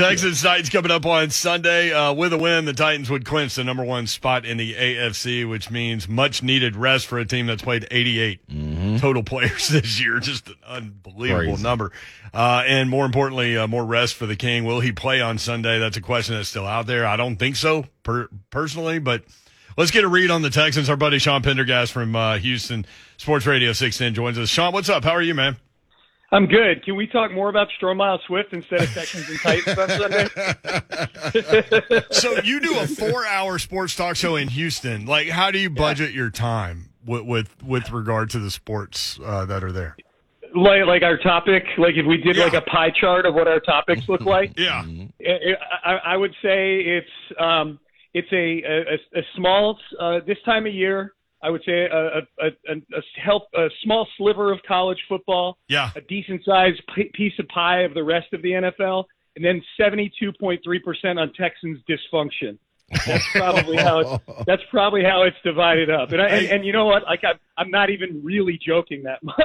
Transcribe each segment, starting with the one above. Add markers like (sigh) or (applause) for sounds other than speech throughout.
Texans Titans coming up on Sunday. Uh, with a win, the Titans would clinch the number one spot in the AFC, which means much needed rest for a team that's played 88 Mm-hmm. total (laughs) players this year. Just an unbelievable Crazy. number. Uh, and more importantly, uh, more rest for the King. Will he play on Sunday? That's a question that's still out there. I don't think so, per- personally, but let's get a read on the Texans. Our buddy Sean Pendergast from uh, Houston Sports Radio 610 joins us. Sean, what's up? How are you, man? I'm good. Can we talk more about Stromile Swift instead of Texans and Titans on Sunday? (laughs) so you do a four-hour sports talk show in Houston. Like, how do you budget your time with with, with regard to the sports uh, that are there? like, like our topic, like if we did Yeah. like a pie chart of what our topics look like, (laughs) Yeah, I, I, I would say it's um, it's a, a, a small uh, this time of year. I would say a, a, a, a, help, a small sliver of college football, yeah. a decent sized p- piece of pie of the rest of the NFL, and then 72.3% on Texans dysfunction. That's probably how it's, that's probably how it's divided up. And, I, and, and you know what? Like I'm, I'm not even really joking that much.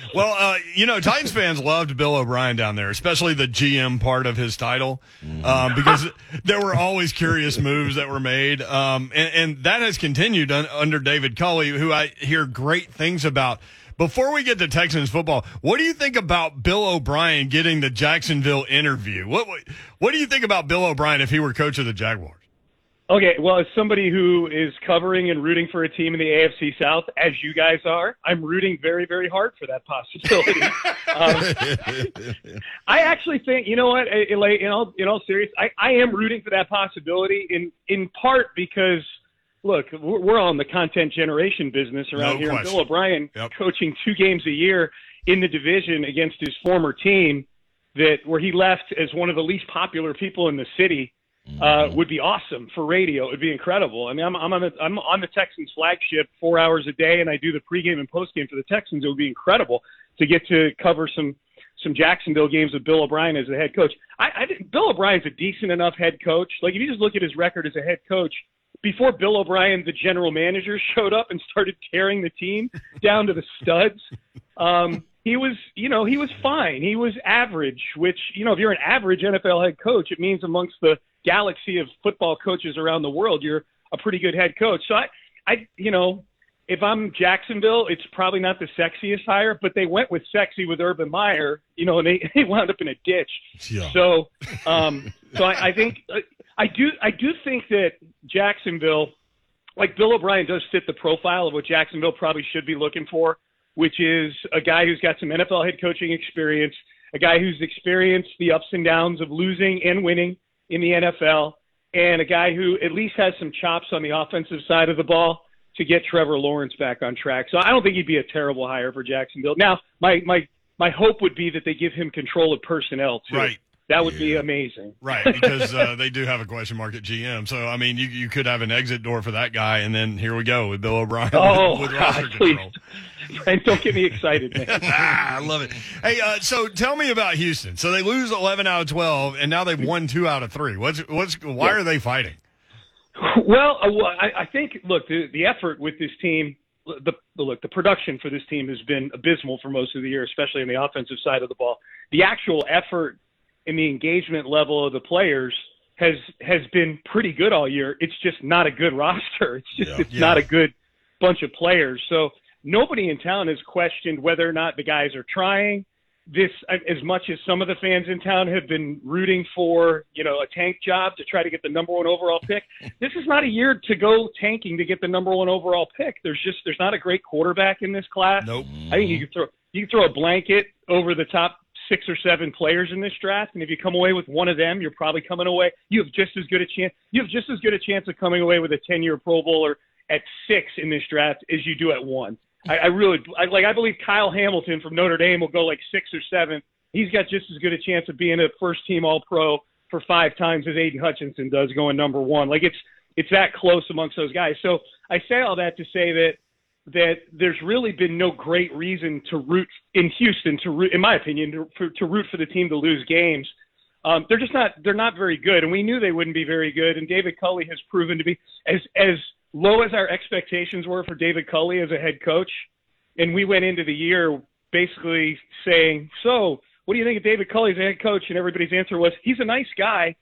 (laughs) well, uh, you know, Titans fans loved Bill O'Brien down there, especially the GM part of his title, um, because there were always curious moves that were made, um, and, and that has continued un- under David Culley, who I hear great things about. Before we get to Texans football, what do you think about Bill O'Brien getting the Jacksonville interview? What what, what do you think about Bill O'Brien if he were coach of the Jaguars? Okay, well, as somebody who is covering and rooting for a team in the AFC South, as you guys are, I'm rooting very, very hard for that possibility. (laughs) um, I actually think, you know what, in all in all serious, I, I am rooting for that possibility in in part because, look, we're, in the content generation business around No here. Question. Bill O'Brien Yep. coaching two games a year in the division against his former team, that where he left as one of the least popular people in the city uh, would be awesome for radio. It would be incredible. I mean, I'm, I'm on the I'm on the Texans flagship four hours a day, and I do the pregame and postgame for the Texans. It would be incredible to get to cover some some Jacksonville games with Bill O'Brien as the head coach. I, I think Bill O'Brien's a decent enough head coach. Like if you just look at his record as a head coach. Before Bill O'Brien, the general manager, showed up and started tearing the team down to the studs, um, he was, you know, he was fine. He was average, which, you know, if you're an average NFL head coach, it means amongst the galaxy of football coaches around the world, you're a pretty good head coach. So I, I, you know, if I'm Jacksonville, it's probably not the sexiest hire, but they went with sexy with Urban Meyer, you know, and they, (laughs) they wound up in a ditch. Yeah. So, um, so I, I think I do I do think that Jacksonville, like Bill O'Brien, does fit the profile of what Jacksonville probably should be looking for, which is a guy who's got some NFL head coaching experience, a guy who's experienced the ups and downs of losing and winning in the NFL, and a guy who at least has some chops on the offensive side of the ball to get Trevor Lawrence back on track. So I don't think he'd be a terrible hire for Jacksonville. Now, my my my hope would be that they give him control of personnel too. Right. That would be amazing. Right, because (laughs) uh, they do have a question mark at GM. So I mean, you you could have an exit door for that guy, and then here we go with Bill O'Brien Oh, (laughs) with, with (laughs) roster God, please. control. And don't get me excited, man. ah, I love it. Hey, uh, so tell me about Houston. So they lose eleven out of twelve, and now they've won two out of three. What's what's why are they fighting? well, uh, well, I, I think look the the effort with this team. The, the look the production for this team has been abysmal for most of the year, especially on the offensive side of the ball. The actual effort and the engagement level of the players has has been pretty good all year. It's just not a good (laughs) roster. It's just Yeah. it's Yeah. not a good bunch of players. So nobody in town has questioned whether or not the guys are trying. This as much as some of the fans in town have been rooting for, you know, a tank job to try to get the number one overall pick. (laughs) This is not a year to go tanking to get the number one overall pick. There's just there's not a great quarterback in this class. Nope. I think you can throw you can throw a blanket over the top six or seven players in this draft, and if you come away with one of them, you're probably coming away. You have just as good a chance. You have just as good a chance of coming away with a ten-year Pro Bowler at six in this draft as you do at one. I, I really I, like. I believe Kyle Hamilton from Notre Dame will go like six or seven. He's got just as good a chance of being a first-team All-Pro for five times as Aidan Hutchinson does, going number one. Like it's it's that close amongst those guys. So I say all that to say that that there's really been no great reason to root in Houston to root, in my opinion, to, for, to root for the team to lose games. Um, they're just not they're not very good, and we knew they wouldn't be very good. And David Culley has proven to be as as low as our expectations were for David Culley as a head coach. And we went into the year basically saying, so what do you think of David Culley as a head coach? And everybody's answer was, he's a nice guy.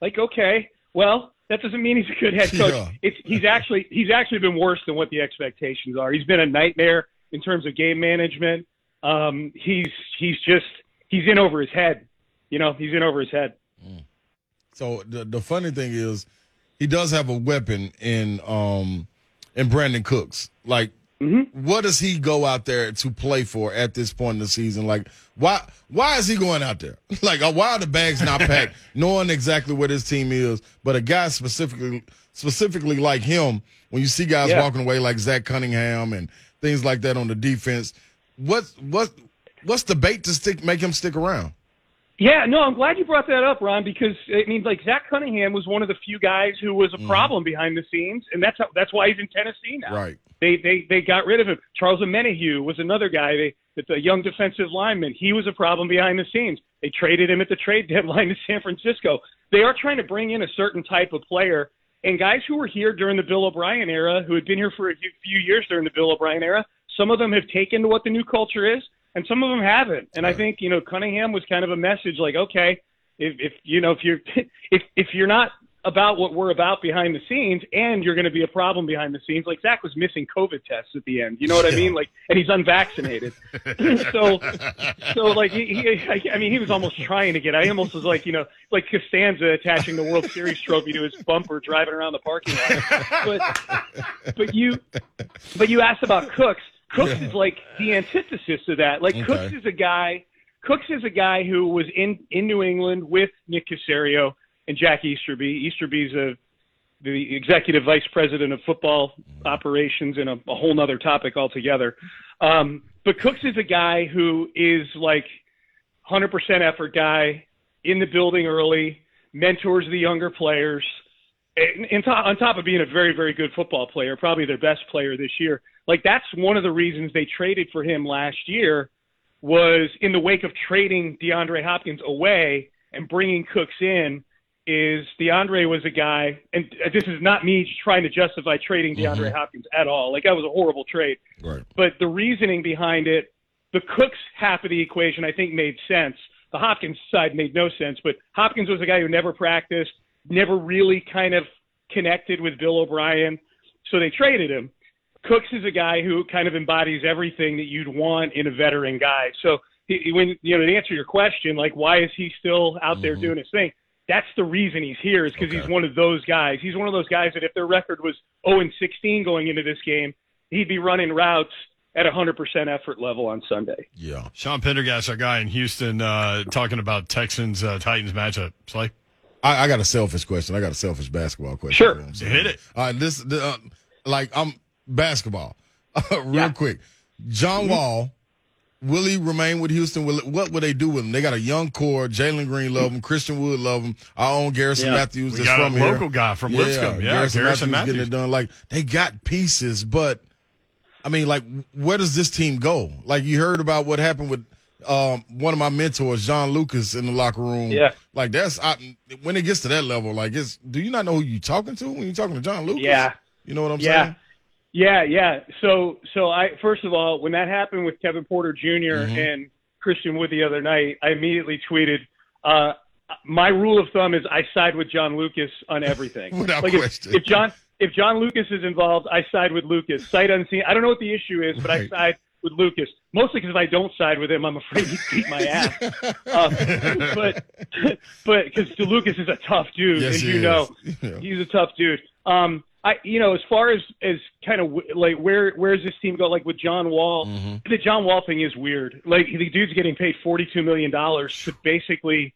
Like, okay, well, that doesn't mean he's a good head coach. (laughs) Yeah. It's he's actually he's actually been worse than what the expectations are. He's been a nightmare in terms of game management. Um, he's he's just he's in over his head. You know, he's in over his head. So the the funny thing is, he does have a weapon in um in Brandin Cooks. Like, what does he go out there to play for at this point in the season? Like, why why is he going out there? (laughs) Like, uh, why are the bags not (laughs) packed, knowing exactly what his team is? But a guy specifically specifically like him, when you see guys Yeah. walking away like Zach Cunningham and things like that on the defense, what what what's the bait to stick make him stick around? Yeah, no, I'm glad you brought that up, Ron, because I mean, like Zach Cunningham was one of the few guys who was a problem behind the scenes, and that's how, that's why he's in Tennessee now. Right. They they they got rid of him. Charles Omenihu was another guy. They that's a young defensive lineman. He was a problem behind the scenes. They traded him at the trade (laughs) deadline to San Francisco. They are trying to bring in a certain type of player. And guys who were here during the Bill O'Brien era, who had been here for a few years during the Bill O'Brien era, some of them have taken to what the new culture is, and some of them haven't. And I think you know Cunningham was kind of a message like, okay, if, if you know if you're (laughs) if if you're not about what we're about behind the scenes, and you're going to be a problem behind the scenes, like Zach was missing COVID tests at the end. You know what I mean? Like, and he's unvaccinated. (laughs) so, so like he, he, I mean, he was almost trying to get. I almost was like, you know, like Costanza attaching the World Series trophy to his bumper, driving around the parking lot. But, but you, but you asked about Cooks. Cooks is like the antithesis of that. Like Cooks is a guy. Cooks is a guy who was in in New England with Nick Caserio and Jack Easterby. Easterby's a the executive vice president of football operations and a, a whole nother topic altogether. Um, but Cooks is a guy who is like 100% effort guy in the building early, mentors the younger players, and, and to, on top of being a very, very good football player, probably their best player this year. Like that's one of the reasons they traded for him last year was in the wake of trading DeAndre Hopkins away and bringing Cooks in is DeAndre was a guy, and this is not me trying to justify trading mm-hmm. DeAndre Hopkins at all. Like that was a horrible trade. Right. But the reasoning behind it, the Cooks half of the equation, I think made sense. The Hopkins side made no sense. But Hopkins was a guy who never practiced, never really kind of connected with Bill O'Brien, so they traded him. Cooks is a guy who kind of embodies everything that you'd want in a veteran guy. So he, he- when you know to answer your question, like why is he still out there mm-hmm. doing his thing? That's the reason he's here is because Okay. he's one of those guys. He's one of those guys that if their record was 0 and 16 going into this game, he'd be running routes at 100% effort level on Sunday. Yeah. Sean Pendergast, our guy in Houston, uh, talking about Texans uh, Titans matchup. Slay. I, I got a selfish question. I got a selfish basketball question. Sure. You know what I'm saying? Hit it. All right, this the, uh, like I'm basketball. (laughs) Real Yeah. quick, John Wall. Will he remain with Houston? Will, what will they do with him? They got a young core. Jalen Green love him. Christian Wood love him. Our own Garrison Yeah. Matthews We that's got a from here. local guy from Lipscomb. Yeah, Garrison, Garrison Matthews, getting it done. Like they got pieces, but I mean, like where does this team go? Like you heard about what happened with um, one of my mentors, John Lucas, in the locker room. Yeah. Like that's I, when it gets to that level. Like it's do you not know who you talking to when you're talking to John Lucas? Yeah. You know what I'm Yeah. saying? Yeah, yeah. So, so I first of all, when that happened with Kevin Porter junior Mm-hmm. and Christian Wood the other night, I immediately tweeted, uh, "My rule of thumb is I side with John Lucas on everything. (laughs) Without like if- question. If, John if John Lucas is involved, I side with Lucas. Sight unseen. I don't know what the issue is, but Right. I side with Lucas. Mostly because if I don't side with him, I'm afraid he'd beat my (laughs) ass. um, but (laughs) but because Lucas is a tough dude, Yes, as you is. know. He's a tough dude. Um, I, you know, as far as as kind of w- like where where's this team go? Like with John Wall, Mm-hmm. the John Wall thing is weird. Like the dude's getting paid forty two million dollars to basically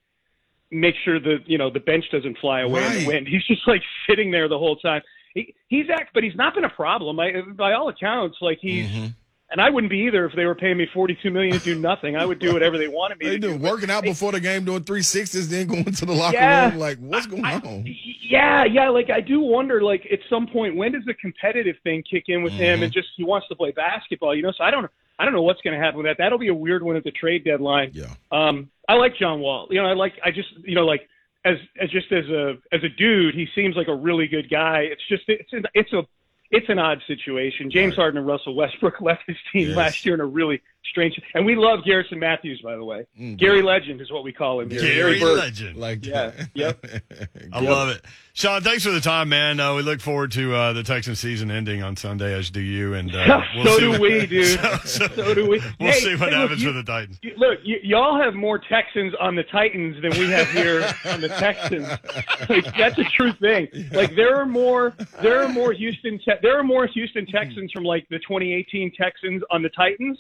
make sure that you know the bench doesn't fly away in the wind. He's just like sitting there the whole time. He, he's act, but he's not been a problem. I, by all accounts, like he's. Mm-hmm. And I wouldn't be either if they were paying me forty-two million to do nothing. I would do whatever they wanted me They to do. working out before the game, doing three sixties, then going to the locker Yeah. room. Like what's going on? Yeah, yeah. Like I do wonder, like at some point, when does the competitive thing kick in with him, and just he wants to play basketball? You know, so I don't, I don't know what's going to happen with that. That'll be a weird one at the trade deadline. Yeah. Um, I like John Wall. You know, I like, I just, you know, like as, as just as a, as a dude, he seems like a really good guy. It's just, it's, it's a, it's an odd situation. James Right. Harden and Russell Westbrook (laughs) left his team Yes. last year in a really strange. And we love Garrison Matthews, by the way. Gary Legend is what we call him. here. Gary Bird. Legend. Like Yeah, (laughs) yep. (laughs) I love it. Sean, thanks for the time, man. Uh, we look forward to uh, the Texan season ending on Sunday, as do you. And uh, (laughs) we'll so do what- we, dude. So, So do we. We'll Hey, see what hey, look, happens you- for the Titans. You- Look, y- y'all have more Texans on the Titans than we have here on the Texans. Like that's a true thing. Like there are more, there are more Houston, te- there are more Houston Texans from like the 2018 Texans on the Titans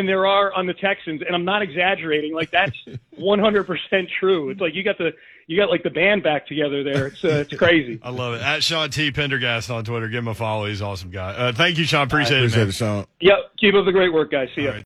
than there are on the Texans, and I'm not exaggerating. Like that's (laughs) 100 percent true. It's like you got the, you got like the band back together there. It's uh, it's crazy. (laughs) I love it. At Sean T. Pendergast on Twitter. Give him a follow. He's an awesome guy. Uh, thank you, Sean. Appreciate, it, Appreciate man. it, Sean. Yep. Keep up the great work, guys. See ya. All right.